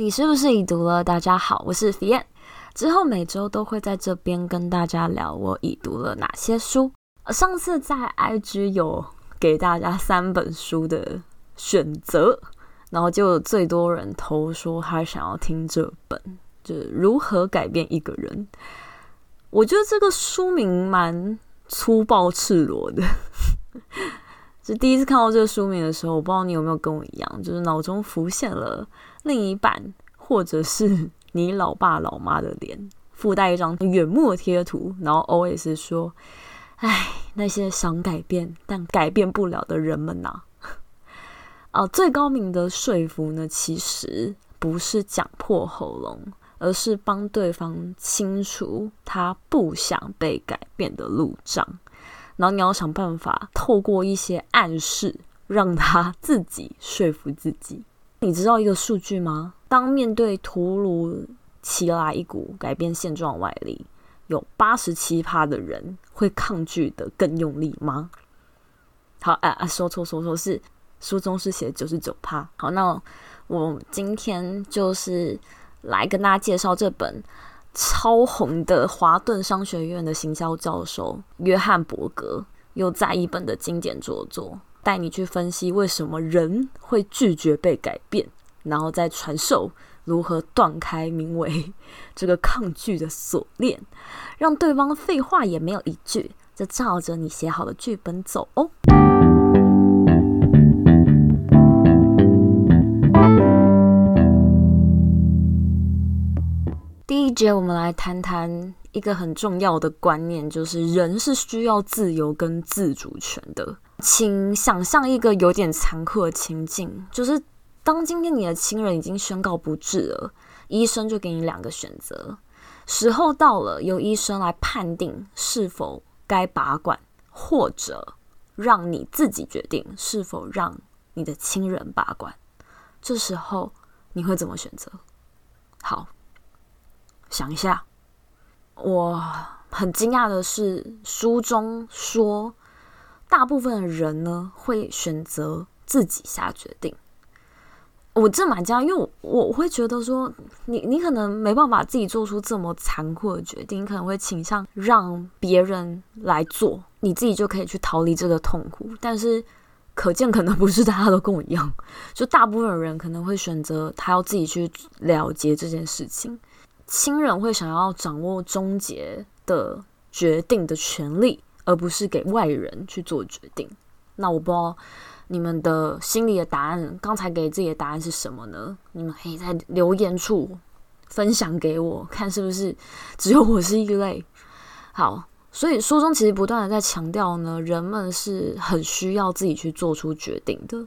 你是不是已读了？大家好，我是 Fian。之后每周都会在这边跟大家聊我已读了哪些书。上次在 IG 有给大家三本书的选择，然后就最多人投说他想要听这本，就是如何改变一个人。我觉得这个书名蛮粗暴赤裸的。就第一次看到这个书名的时候，我不知道你有没有跟我一样，就是脑中浮现了另一半，或者是你老爸老妈的脸，附带一张远目贴图，然后 always 说：“哎，那些想改变但改变不了的人们呐、啊。”啊，最高明的说服呢，其实不是讲破喉咙，而是帮对方清除他不想被改变的路障。然后你要想办法透过一些暗示，让他自己说服自己。你知道一个数据吗？当面对突如其来一股改变现状外力，有八十七趴的人会抗拒得更用力吗？好，啊啊，说错说错，是书中是写九十九趴。好，那我今天就是来跟大家介绍这本。超红的华顿商学院的行销教授约翰伯格又在一本的经典著作，带你去分析为什么人会拒绝被改变，然后再传授如何断开名为 这个抗拒的锁链，让对方废话也没有一句，就照着你写好的剧本走哦。节，我们来谈谈一个很重要的观念，就是人是需要自由跟自主权的。请想象一个有点残酷的情境，就是当今天你的亲人已经宣告不治了，医生就给你两个选择，时候到了，由医生来判定是否该拔管，或者让你自己决定是否让你的亲人拔管。这时候你会怎么选择？好。想一下，我很惊讶的是，书中说，大部分的人呢会选择自己下决定。我这蛮惊讶，因为我我会觉得说，你你可能没办法自己做出这么残酷的决定，你可能会倾向让别人来做，你自己就可以去逃离这个痛苦。但是，可见可能不是大家都跟我一样，就大部分人可能会选择他要自己去了结这件事情。亲人会想要掌握终结的决定的权利，而不是给外人去做决定。那我不知道你们的心里的答案，刚才给自己的答案是什么呢？你们可以在留言处分享给我，看是不是只有我是异类。好，所以书中其实不断的在强调呢，人们是很需要自己去做出决定的。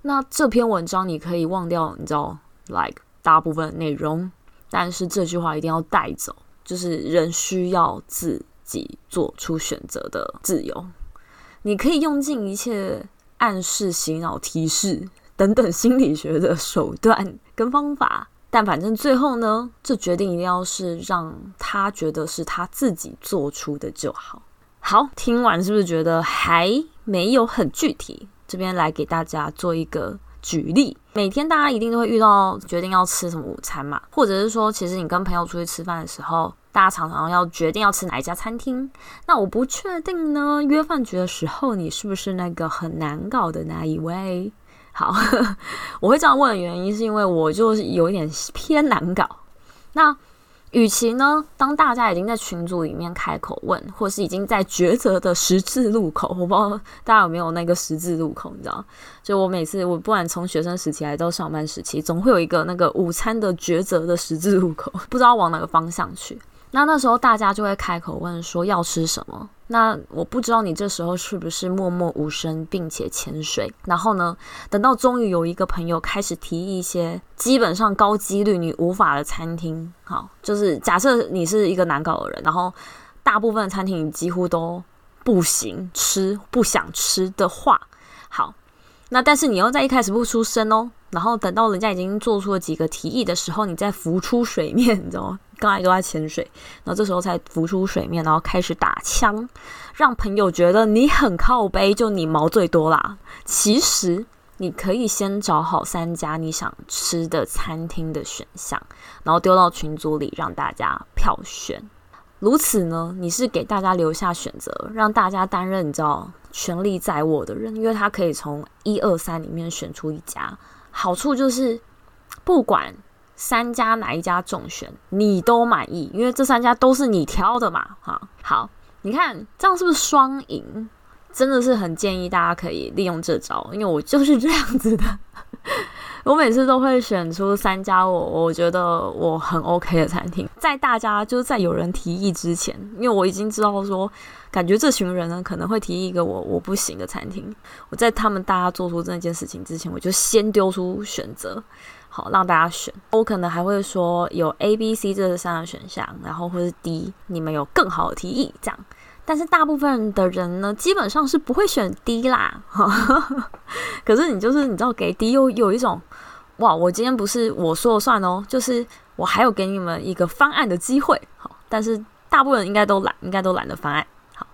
那这篇文章你可以忘掉，你知道，like 大部分内容。但是这句话一定要带走，就是人需要自己做出选择的自由。你可以用尽一切暗示、洗脑、提示等等心理学的手段跟方法，但反正最后呢，这决定一定要是让他觉得是他自己做出的就好。好，听完是不是觉得还没有很具体？这边来给大家做一个。举例，每天大家一定都会遇到决定要吃什么午餐嘛，或者是说，其实你跟朋友出去吃饭的时候，大家常常要决定要吃哪一家餐厅。那我不确定呢，约饭局的时候，你是不是那个很难搞的那一位？好，我会这样问的原因，是因为我就是有一点偏难搞。那与其呢，当大家已经在群组里面开口问，或是已经在抉择的十字路口，我不知道大家有没有那个十字路口，你知道？就我每次，我不管从学生时期还是到上班时期，总会有一个那个午餐的抉择的十字路口，不知道往哪个方向去。那那时候大家就会开口问说要吃什么。那我不知道你这时候是不是默默无声并且潜水。然后呢，等到终于有一个朋友开始提议一些基本上高几率你无法的餐厅，好，就是假设你是一个难搞的人，然后大部分餐厅你几乎都不行吃，不想吃的话，好，那但是你又在一开始不出声哦，然后等到人家已经做出了几个提议的时候，你再浮出水面，你知道吗？刚才都在潜水，然后这时候才浮出水面，然后开始打枪，让朋友觉得你很靠背，就你毛最多啦。其实你可以先找好三家你想吃的餐厅的选项，然后丢到群组里让大家票选。如此呢，你是给大家留下选择，让大家担任你知道权力在握的人，因为他可以从一二三里面选出一家。好处就是不管三家哪一家中选，你都满意，因为这三家都是你挑的嘛。哈，好，你看这样是不是双赢？真的是很建议大家可以利用这招，因为我就是这样子的。我每次都会选出三家我我觉得我很 OK 的餐厅，在大家就是在有人提议之前，因为我已经知道说，感觉这群人呢可能会提议一个我我不行的餐厅，我在他们大家做出这件事情之前，我就先丢出选择，好让大家选。我可能还会说有 A、B、C 这三个选项，然后或是 D，你们有更好的提议这样。但是大部分的人呢，基本上是不会选 D 啦。可是你就是你知道，给 D 又有一种哇，我今天不是我说了算哦，就是我还有给你们一个方案的机会。好，但是大部分人应该都懒，应该都懒得方案。好，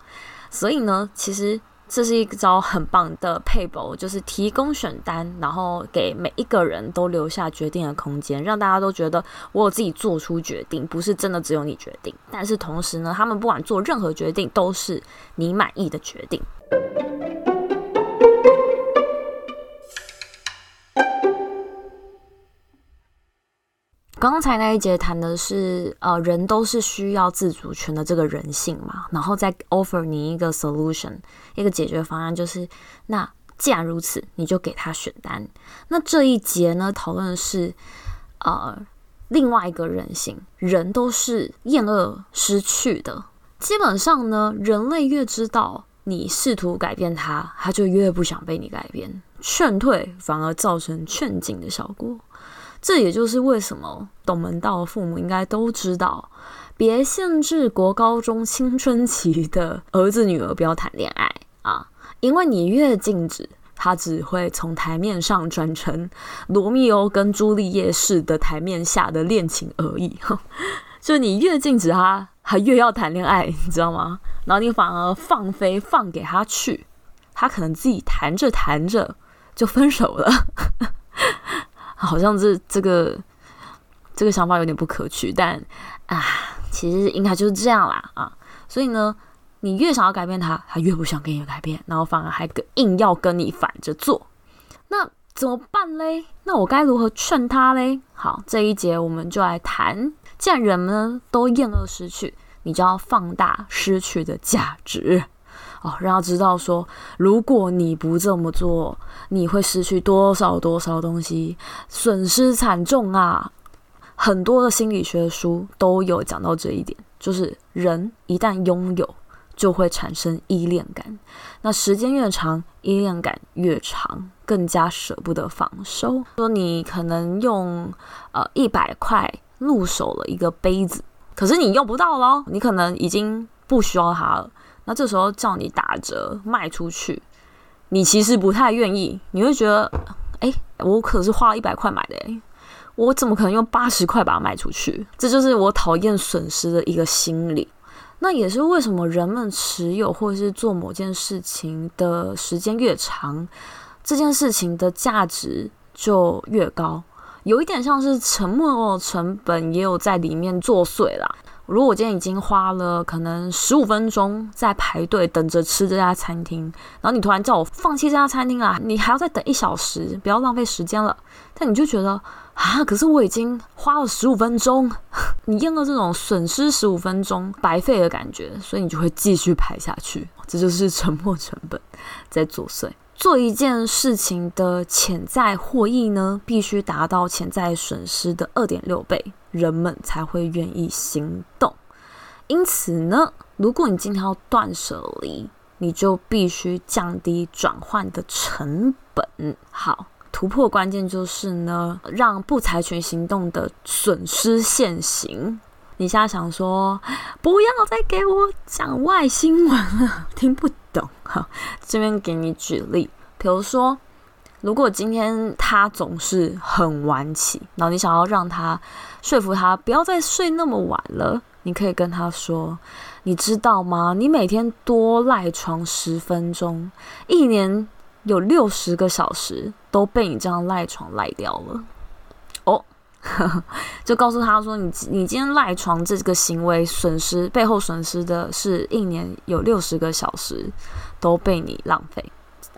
所以呢，其实。这是一招很棒的撇步，就是提供选单，然后给每一个人都留下决定的空间，让大家都觉得我有自己做出决定，不是真的只有你决定。但是同时呢，他们不管做任何决定，都是你满意的决定。刚才那一节谈的是，呃，人都是需要自主权的这个人性嘛，然后再 offer 你一个 solution，一个解决方案，就是那既然如此，你就给他选单。那这一节呢，讨论的是，呃，另外一个人性，人都是厌恶失去的。基本上呢，人类越知道你试图改变他，他就越不想被你改变，劝退反而造成劝进的效果。这也就是为什么懂门道的父母应该都知道，别限制国高中青春期的儿子女儿不要谈恋爱啊，因为你越禁止，他只会从台面上转成罗密欧跟朱丽叶式的台面下的恋情而已。就你越禁止他，他越要谈恋爱，你知道吗？然后你反而放飞放给他去，他可能自己谈着谈着就分手了。好像这这个这个想法有点不可取，但啊，其实应该就是这样啦啊。所以呢，你越想要改变他，他越不想跟你改变，然后反而还硬要跟你反着做。那怎么办嘞？那我该如何劝他嘞？好，这一节我们就来谈。既然人们都厌恶失去，你就要放大失去的价值。哦，让他知道说，如果你不这么做，你会失去多少多少东西，损失惨重啊！很多的心理学书都有讲到这一点，就是人一旦拥有，就会产生依恋感。那时间越长，依恋感越长，更加舍不得放手。说你可能用呃一百块入手了一个杯子，可是你用不到咯，你可能已经不需要它了。那这时候叫你打折卖出去，你其实不太愿意，你会觉得，哎，我可是花了一百块买的，哎，我怎么可能用八十块把它卖出去？这就是我讨厌损失的一个心理。那也是为什么人们持有或者是做某件事情的时间越长，这件事情的价值就越高。有一点像是沉没成本也有在里面作祟啦。如果我今天已经花了可能十五分钟在排队等着吃这家餐厅，然后你突然叫我放弃这家餐厅啊，你还要再等一小时，不要浪费时间了。但你就觉得啊，可是我已经花了十五分钟，你厌恶这种损失十五分钟白费的感觉，所以你就会继续排下去。这就是沉没成本在作祟。做一件事情的潜在获益呢，必须达到潜在损失的二点六倍。人们才会愿意行动。因此呢，如果你今天要断舍离，你就必须降低转换的成本。好，突破关键就是呢，让不采取行动的损失现形。你现在想说，不要再给我讲外新闻了，听不好，这边给你举例，比如说。如果今天他总是很晚起，然后你想要让他说服他不要再睡那么晚了，你可以跟他说：“你知道吗？你每天多赖床十分钟，一年有六十个小时都被你这样赖床赖掉了。哦，就告诉他说你，你你今天赖床这个行为损失背后损失的是一年有六十个小时都被你浪费。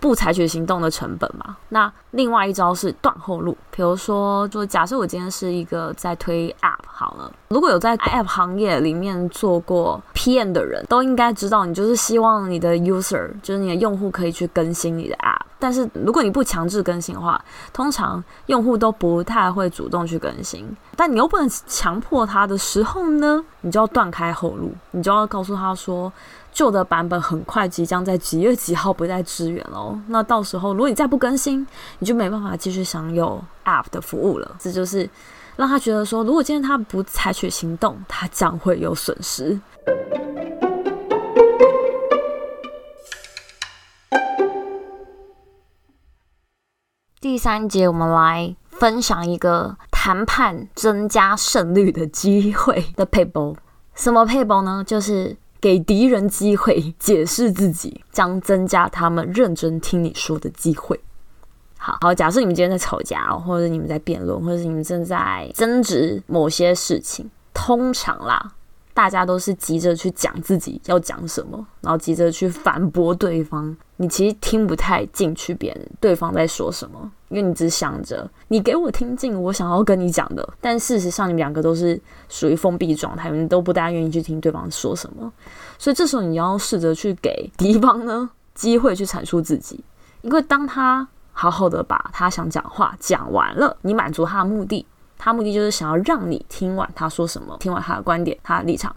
不采取行动的成本嘛。那另外一招是断后路，比如说，就假设我今天是一个在推 App 好了，如果有在 App 行业里面做过 PM 的人，都应该知道，你就是希望你的 User，就是你的用户可以去更新你的 App。但是如果你不强制更新的话，通常用户都不太会主动去更新。但你又不能强迫他的时候呢，你就要断开后路，你就要告诉他说。旧的版本很快即将在几月几号不再支援喽。那到时候如果你再不更新，你就没办法继续享有 App 的服务了。这就是让他觉得说，如果今天他不采取行动，他将会有损失。第三节，我们来分享一个谈判增加胜率的机会的撇步。什么撇步呢？就是。给敌人机会解释自己，将增加他们认真听你说的机会。好好，假设你们今天在吵架，或者你们在辩论，或者你们正在争执某些事情，通常啦。大家都是急着去讲自己要讲什么，然后急着去反驳对方。你其实听不太进去别人对方在说什么，因为你只想着你给我听进我想要跟你讲的。但事实上，你们两个都是属于封闭状态，你们都不大愿意去听对方说什么。所以这时候你要试着去给敌方呢 机会去阐述自己，因为当他好好的把他想讲话讲完了，你满足他的目的。他目的就是想要让你听完他说什么，听完他的观点、他的立场。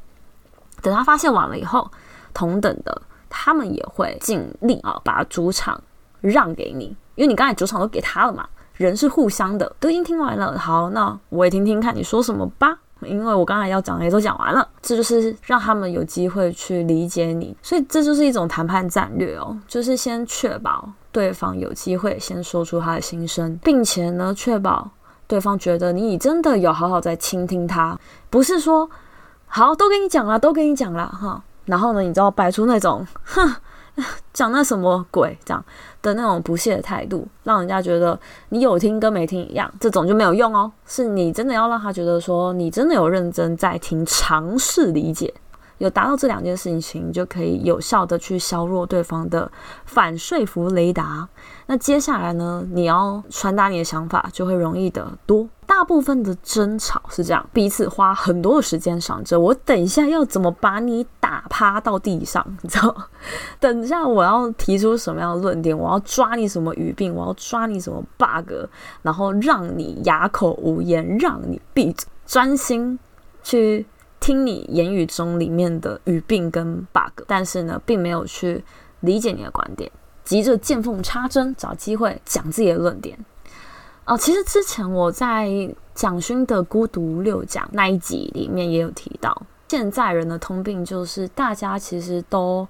等他发现完了以后，同等的，他们也会尽力啊，把主场让给你，因为你刚才主场都给他了嘛。人是互相的，都已经听完了。好，那我也听听看你说什么吧，因为我刚才要讲的也都讲完了。这就是让他们有机会去理解你，所以这就是一种谈判战略哦，就是先确保对方有机会先说出他的心声，并且呢，确保。对方觉得你真的有好好在倾听他，不是说好都跟你讲了，都跟你讲了哈，然后呢，你知道摆出那种哼讲那什么鬼这样的那种不屑的态度，让人家觉得你有听跟没听一样，这种就没有用哦。是你真的要让他觉得说你真的有认真在听，尝试理解。有达到这两件事情，你就可以有效的去削弱对方的反说服雷达。那接下来呢，你要传达你的想法，就会容易得多。大部分的争吵是这样，彼此花很多的时间想着，我等一下要怎么把你打趴到地上，你知道？等一下我要提出什么样的论点，我要抓你什么语病，我要抓你什么 bug，然后让你哑口无言，让你闭嘴，专心去。听你言语中里面的语病跟 bug，但是呢，并没有去理解你的观点，急着见缝插针，找机会讲自己的论点。哦，其实之前我在蒋勋的《孤独六讲》那一集里面也有提到，现在人的通病就是大家其实都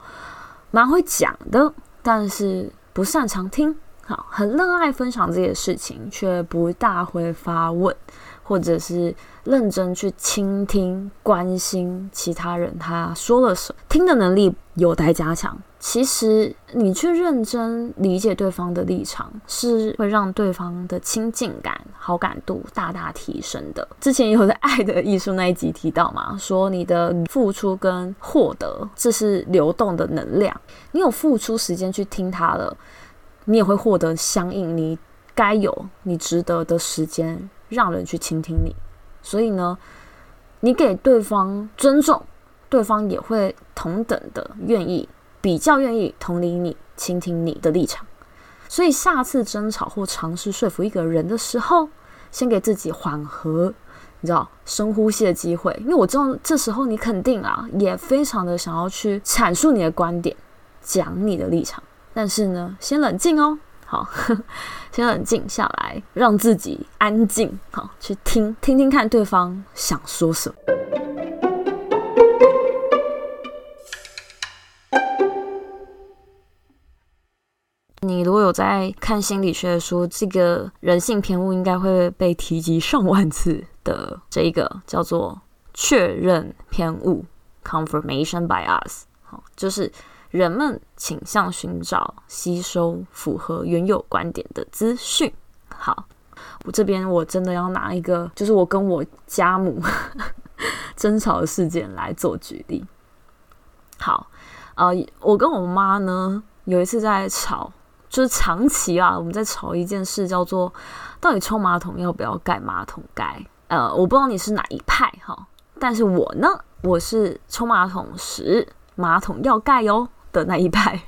蛮会讲的，但是不擅长听。好，很热爱分享自己的事情，却不大会发问。或者是认真去倾听、关心其他人他说了什么，听的能力有待加强。其实你去认真理解对方的立场，是会让对方的亲近感、好感度大大提升的。之前有在《爱的艺术》那一集提到嘛，说你的付出跟获得，这是流动的能量。你有付出时间去听他了，你也会获得相应你该有、你值得的时间。让人去倾听你，所以呢，你给对方尊重，对方也会同等的愿意，比较愿意同理你、倾听你的立场。所以下次争吵或尝试说服一个人的时候，先给自己缓和，你知道，深呼吸的机会，因为我知道这时候你肯定啊，也非常的想要去阐述你的观点，讲你的立场，但是呢，先冷静哦。好，先冷静下来，让自己安静，好，去听听听看对方想说什么。你如果有在看心理学的书，这个人性偏误应该会被提及上万次的这一个叫做确认偏误 （confirmation bias）。好，就是。人们倾向寻找吸收符合原有观点的资讯。好，我这边我真的要拿一个，就是我跟我家母 争吵的事件来做举例。好，呃，我跟我妈呢有一次在吵，就是长期啊，我们在吵一件事，叫做到底冲马桶要不要盖马桶盖？呃，我不知道你是哪一派哈，但是我呢，我是冲马桶时马桶要盖哟的那一派，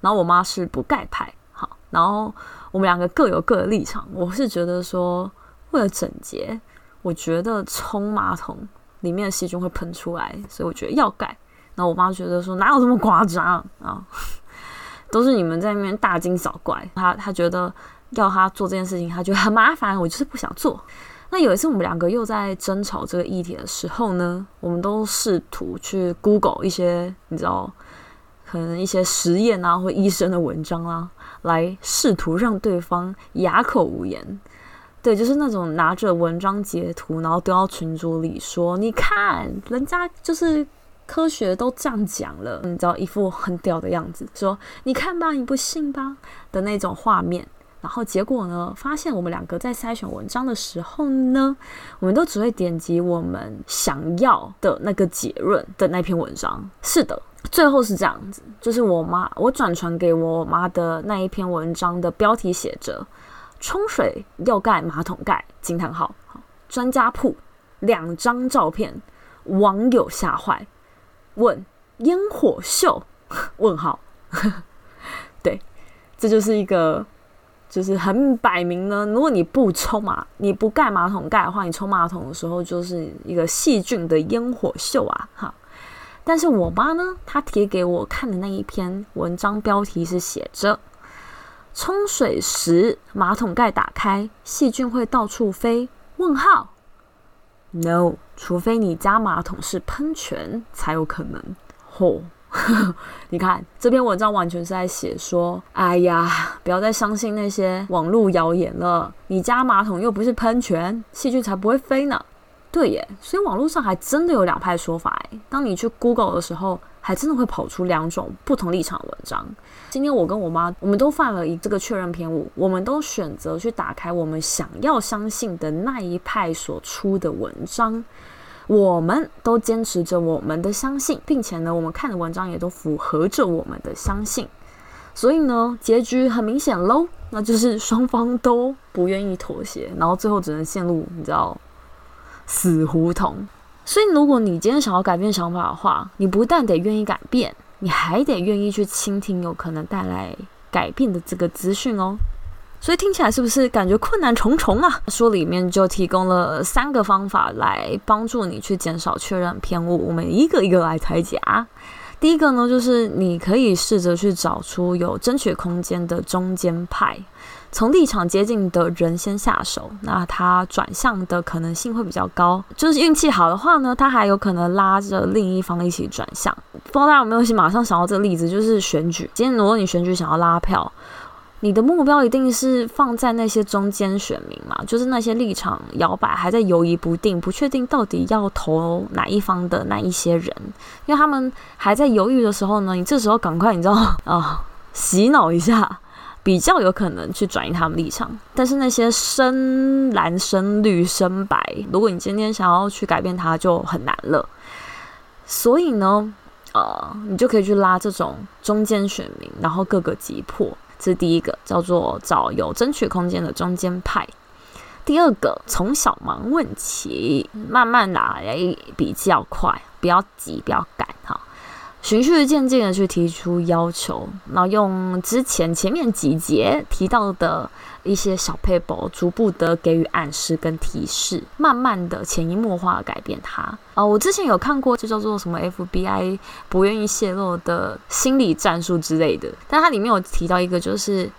然后我妈是不盖派。好，然后我们两个各有各的立场。我是觉得说，为了整洁，我觉得冲马桶里面的细菌会喷出来，所以我觉得要盖。然后我妈觉得说，哪有这么夸张啊？都是你们在那边大惊小怪。她她觉得要她做这件事情，她觉得很麻烦，我就是不想做。那有一次我们两个又在争吵这个议题的时候呢，我们都试图去 Google 一些，你知道。可能一些实验啊，或医生的文章啊，来试图让对方哑口无言。对，就是那种拿着文章截图，然后丢到群组里说：“你看，人家就是科学都这样讲了。”你知道，一副很屌的样子，说：“你看吧，你不信吧？”的那种画面。然后结果呢，发现我们两个在筛选文章的时候呢，我们都只会点击我们想要的那个结论的那篇文章。是的。最后是这样子，就是我妈我转传给我妈的那一篇文章的标题写着“冲水要盖马桶盖”惊叹号，专家铺两张照片，网友吓坏，问烟火秀 问号，对，这就是一个就是很摆明呢，如果你不冲马你不盖马桶盖的话，你冲马桶的时候就是一个细菌的烟火秀啊，哈。但是我妈呢，她贴给我看的那一篇文章标题是写着“冲水时马桶盖打开，细菌会到处飞”。问号？No，除非你家马桶是喷泉才有可能。嚯、oh. 你看这篇文章完全是在写说，哎呀，不要再相信那些网络谣言了。你家马桶又不是喷泉，细菌才不会飞呢。对耶，所以网络上还真的有两派说法诶。当你去 Google 的时候，还真的会跑出两种不同立场的文章。今天我跟我妈，我们都犯了一这个确认偏误，我们都选择去打开我们想要相信的那一派所出的文章，我们都坚持着我们的相信，并且呢，我们看的文章也都符合着我们的相信。所以呢，结局很明显喽，那就是双方都不愿意妥协，然后最后只能陷入你知道。死胡同，所以如果你今天想要改变想法的话，你不但得愿意改变，你还得愿意去倾听有可能带来改变的这个资讯哦。所以听起来是不是感觉困难重重啊？书里面就提供了三个方法来帮助你去减少确认偏误，我们一个一个来拆解啊。第一个呢，就是你可以试着去找出有争取空间的中间派。从立场接近的人先下手，那他转向的可能性会比较高。就是运气好的话呢，他还有可能拉着另一方一起转向。不知道大家有没有马上想到这个例子，就是选举。今天如果你选举想要拉票，你的目标一定是放在那些中间选民嘛，就是那些立场摇摆、还在犹豫不定、不确定到底要投哪一方的那一些人，因为他们还在犹豫的时候呢，你这时候赶快，你知道啊、洗脑一下。比较有可能去转移他们立场，但是那些深蓝、深绿、深白，如果你今天想要去改变它，就很难了。所以呢，呃，你就可以去拉这种中间选民，然后各个击破。这是第一个，叫做找有争取空间的中间派。第二个，从小忙问起，慢慢来比较快，不要急，不要赶，哈。循序渐进的去提出要求，然后用之前前面几节提到的一些小撇步，逐步的给予暗示跟提示，慢慢的潜移默化改变它。啊、我之前有看过，就叫做什么 FBI 不愿意泄露的心理战术之类的，但它里面有提到一个，就是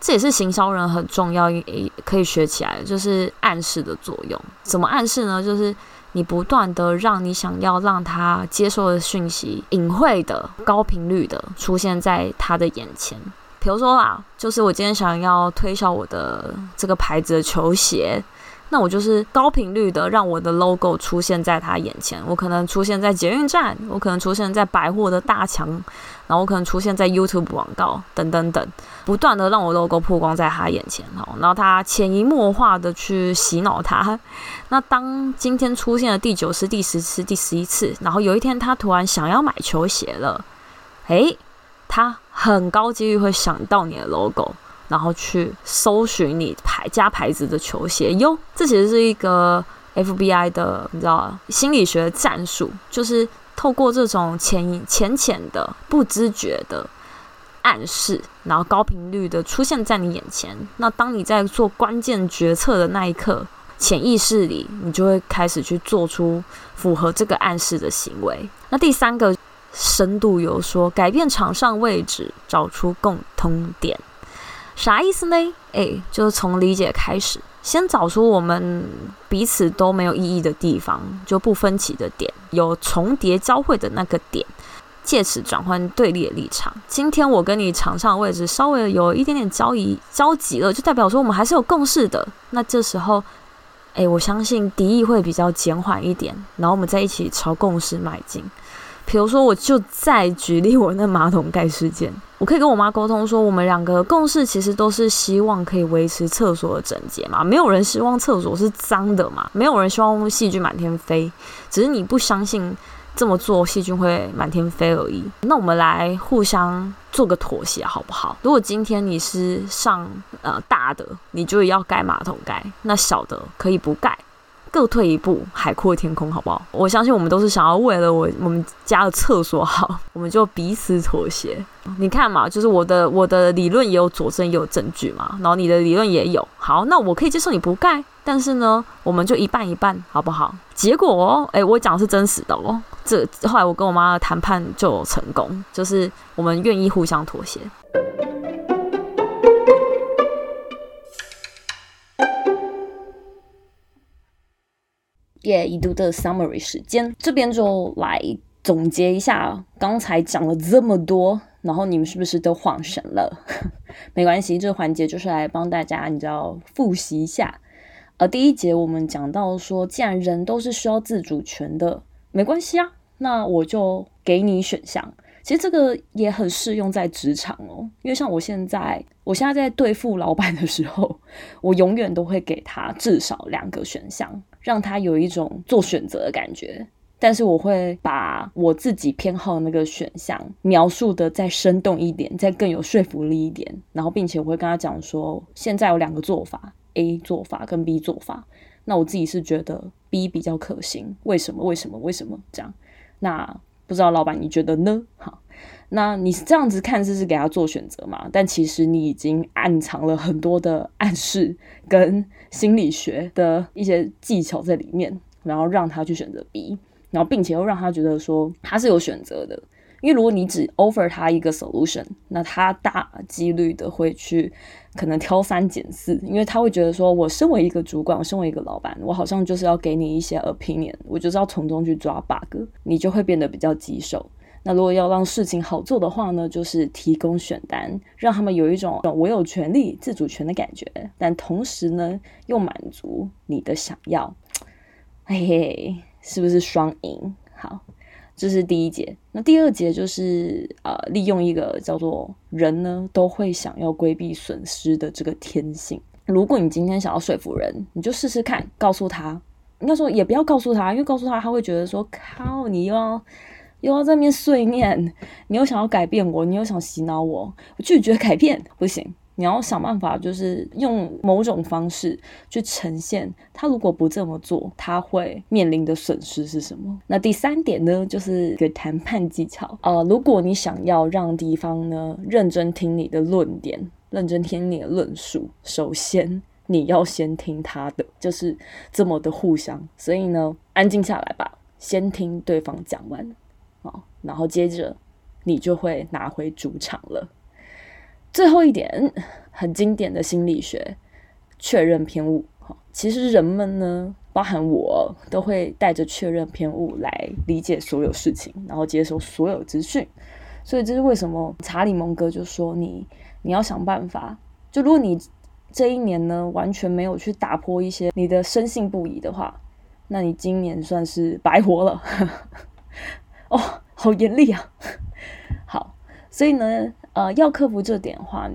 这也是行销人很重要，也可以学起来，就是暗示的作用。怎么暗示呢？就是。你不断的让你想要让他接受的讯息隐晦的、高频率的出现在他的眼前。比如说啦，就是我今天想要推销我的这个牌子的球鞋，那我就是高频率的让我的 logo 出现在他眼前。我可能出现在捷运站，我可能出现在百货的大墙，然后我可能出现在 YouTube 广告等等等，不断的让我 logo 曝光在他眼前，哈，然后他潜移默化的去洗脑他。那当今天出现了第九次、第十次、第十一次，然后有一天他突然想要买球鞋了，诶，他很高几率会想到你的 logo。然后去搜寻你牌加牌子的球鞋哟，这其实是一个 FBI 的，你知道心理学战术，就是透过这种浅浅浅的、不知觉的暗示，然后高频率的出现在你眼前。那当你在做关键决策的那一刻，潜意识里你就会开始去做出符合这个暗示的行为。那第三个深度游说，改变场上位置，找出共通点。啥意思呢？诶，就是从理解开始，先找出我们彼此都没有意义的地方，就不分歧的点，有重叠交汇的那个点，借此转换对立的立场。今天我跟你场上位置稍微有一点点交易交集了，就代表说我们还是有共识的。那这时候，诶，我相信敌意会比较减缓一点，然后我们再一起朝共识迈进。比如说，我就再举例我那马桶盖事件，我可以跟我妈沟通说，我们两个共识其实都是希望可以维持厕所的整洁嘛，没有人希望厕所是脏的嘛，没有人希望细菌满天飞，只是你不相信这么做细菌会满天飞而已。那我们来互相做个妥协好不好？如果今天你是上呃大的，你就要盖马桶盖，那小的可以不盖。各退一步，海阔天空，好不好？我相信我们都是想要为了我我们家的厕所好，我们就彼此妥协。你看嘛，就是我的我的理论也有佐证，也有证据嘛。然后你的理论也有，好，那我可以接受你不盖，但是呢，我们就一半一半，好不好？结果哦，诶，我讲的是真实的哦。这后来我跟我妈的谈判就成功，就是我们愿意互相妥协。已读的 summary 时间，这边就来总结一下刚才讲了这么多，然后你们是不是都恍神了？没关系，这个环节就是来帮大家，你知道复习一下。呃，第一节我们讲到说，既然人都是需要自主权的，没关系啊，那我就给你选项。其实这个也很适用在职场哦，因为像我现在，我现在在对付老板的时候，我永远都会给他至少两个选项。让他有一种做选择的感觉，但是我会把我自己偏好的那个选项描述的再生动一点，再更有说服力一点，然后并且我会跟他讲说，现在有两个做法，A 做法跟 B 做法，那我自己是觉得 B 比较可行，为什么？为什么？为什么？这样？那不知道老板你觉得呢？好。那你这样子看，是是给他做选择嘛？但其实你已经暗藏了很多的暗示跟心理学的一些技巧在里面，然后让他去选择 B，然后并且又让他觉得说他是有选择的。因为如果你只 offer 他一个 solution，那他大几率的会去可能挑三拣四，因为他会觉得说，我身为一个主管，我身为一个老板，我好像就是要给你一些 opinion，我就是要从中去抓 bug，你就会变得比较棘手。那如果要让事情好做的话呢，就是提供选单，让他们有一种我有权利、自主权的感觉，但同时呢，又满足你的想要，嘿嘿，是不是双赢？好，这是第一节。那第二节就是呃，利用一个叫做人呢都会想要规避损失的这个天性。如果你今天想要说服人，你就试试看，告诉他，应该说也不要告诉他，因为告诉他他会觉得说靠，你又要。又要在那边碎念，你又想要改变我，你又想洗脑我，我拒绝改变，不行。你要想办法，就是用某种方式去呈现他如果不这么做，他会面临的损失是什么。那第三点呢，就是一个谈判技巧。呃，如果你想要让敌方呢认真听你的论点，认真听你的论述，首先你要先听他的，就是这么的互相。所以呢，安静下来吧，先听对方讲完。然后接着你就会拿回主场了。最后一点很经典的心理学，确认偏误。其实人们呢，包含我，都会带着确认偏误来理解所有事情，然后接受所有资讯。所以这是为什么查理蒙格就说你你要想办法，就如果你这一年呢，完全没有去打破一些你的深信不疑的话，那你今年算是白活了。哦，好严厉啊！好，所以呢，呃，要克服这点的话，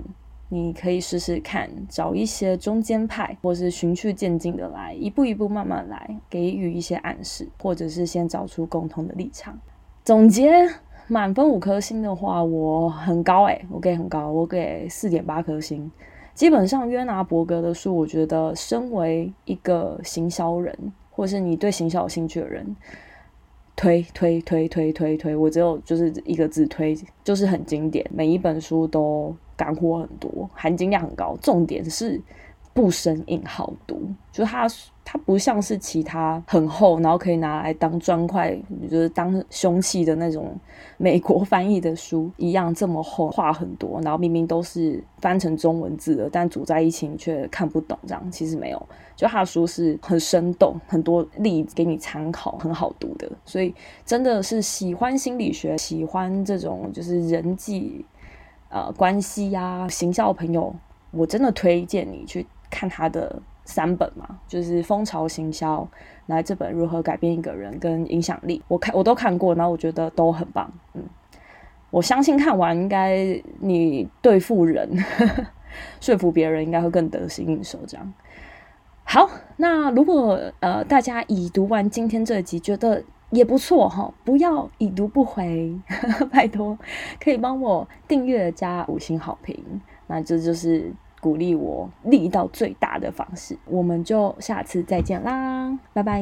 你可以试试看，找一些中间派，或是循序渐进的来，一步一步慢慢来，给予一些暗示，或者是先找出共同的立场。总结，满分五颗星的话，我很高诶，我给很高，我给四点八颗星。基本上，约拿伯格的书，我觉得身为一个行销人，或是你对行销有兴趣的人，推推推推推推，我只有就是一个字推，就是很经典，每一本书都。干货很多，含金量很高，重点是不生硬，好读。就它，它不像是其他很厚，然后可以拿来当砖块，就是当凶器的那种美国 翻译的书一样这么厚，话很多，然后明明都是翻成中文字的，但组在一起你却看不懂。这样其实没有，就他的书是很生动，很多例给你参考，很好读的。所以真的是喜欢心理学，喜欢这种就是人际。呃，关系呀、啊，行销朋友，我真的推荐你去看他的三本嘛，就是《蜂巢行销》，来这本《如何改变一个人》跟《影响力》，我看我都看过，然后我觉得都很棒。嗯，我相信看完应该你对付人、呵 呵说服别人应该会更得心应手。这样好，那如果呃大家已读完今天这集，觉得。也不错哈，不要已读不回，拜托，可以帮我订阅加五星好评，那这就是鼓励我力到最大的方式。我们就下次再见啦，拜拜。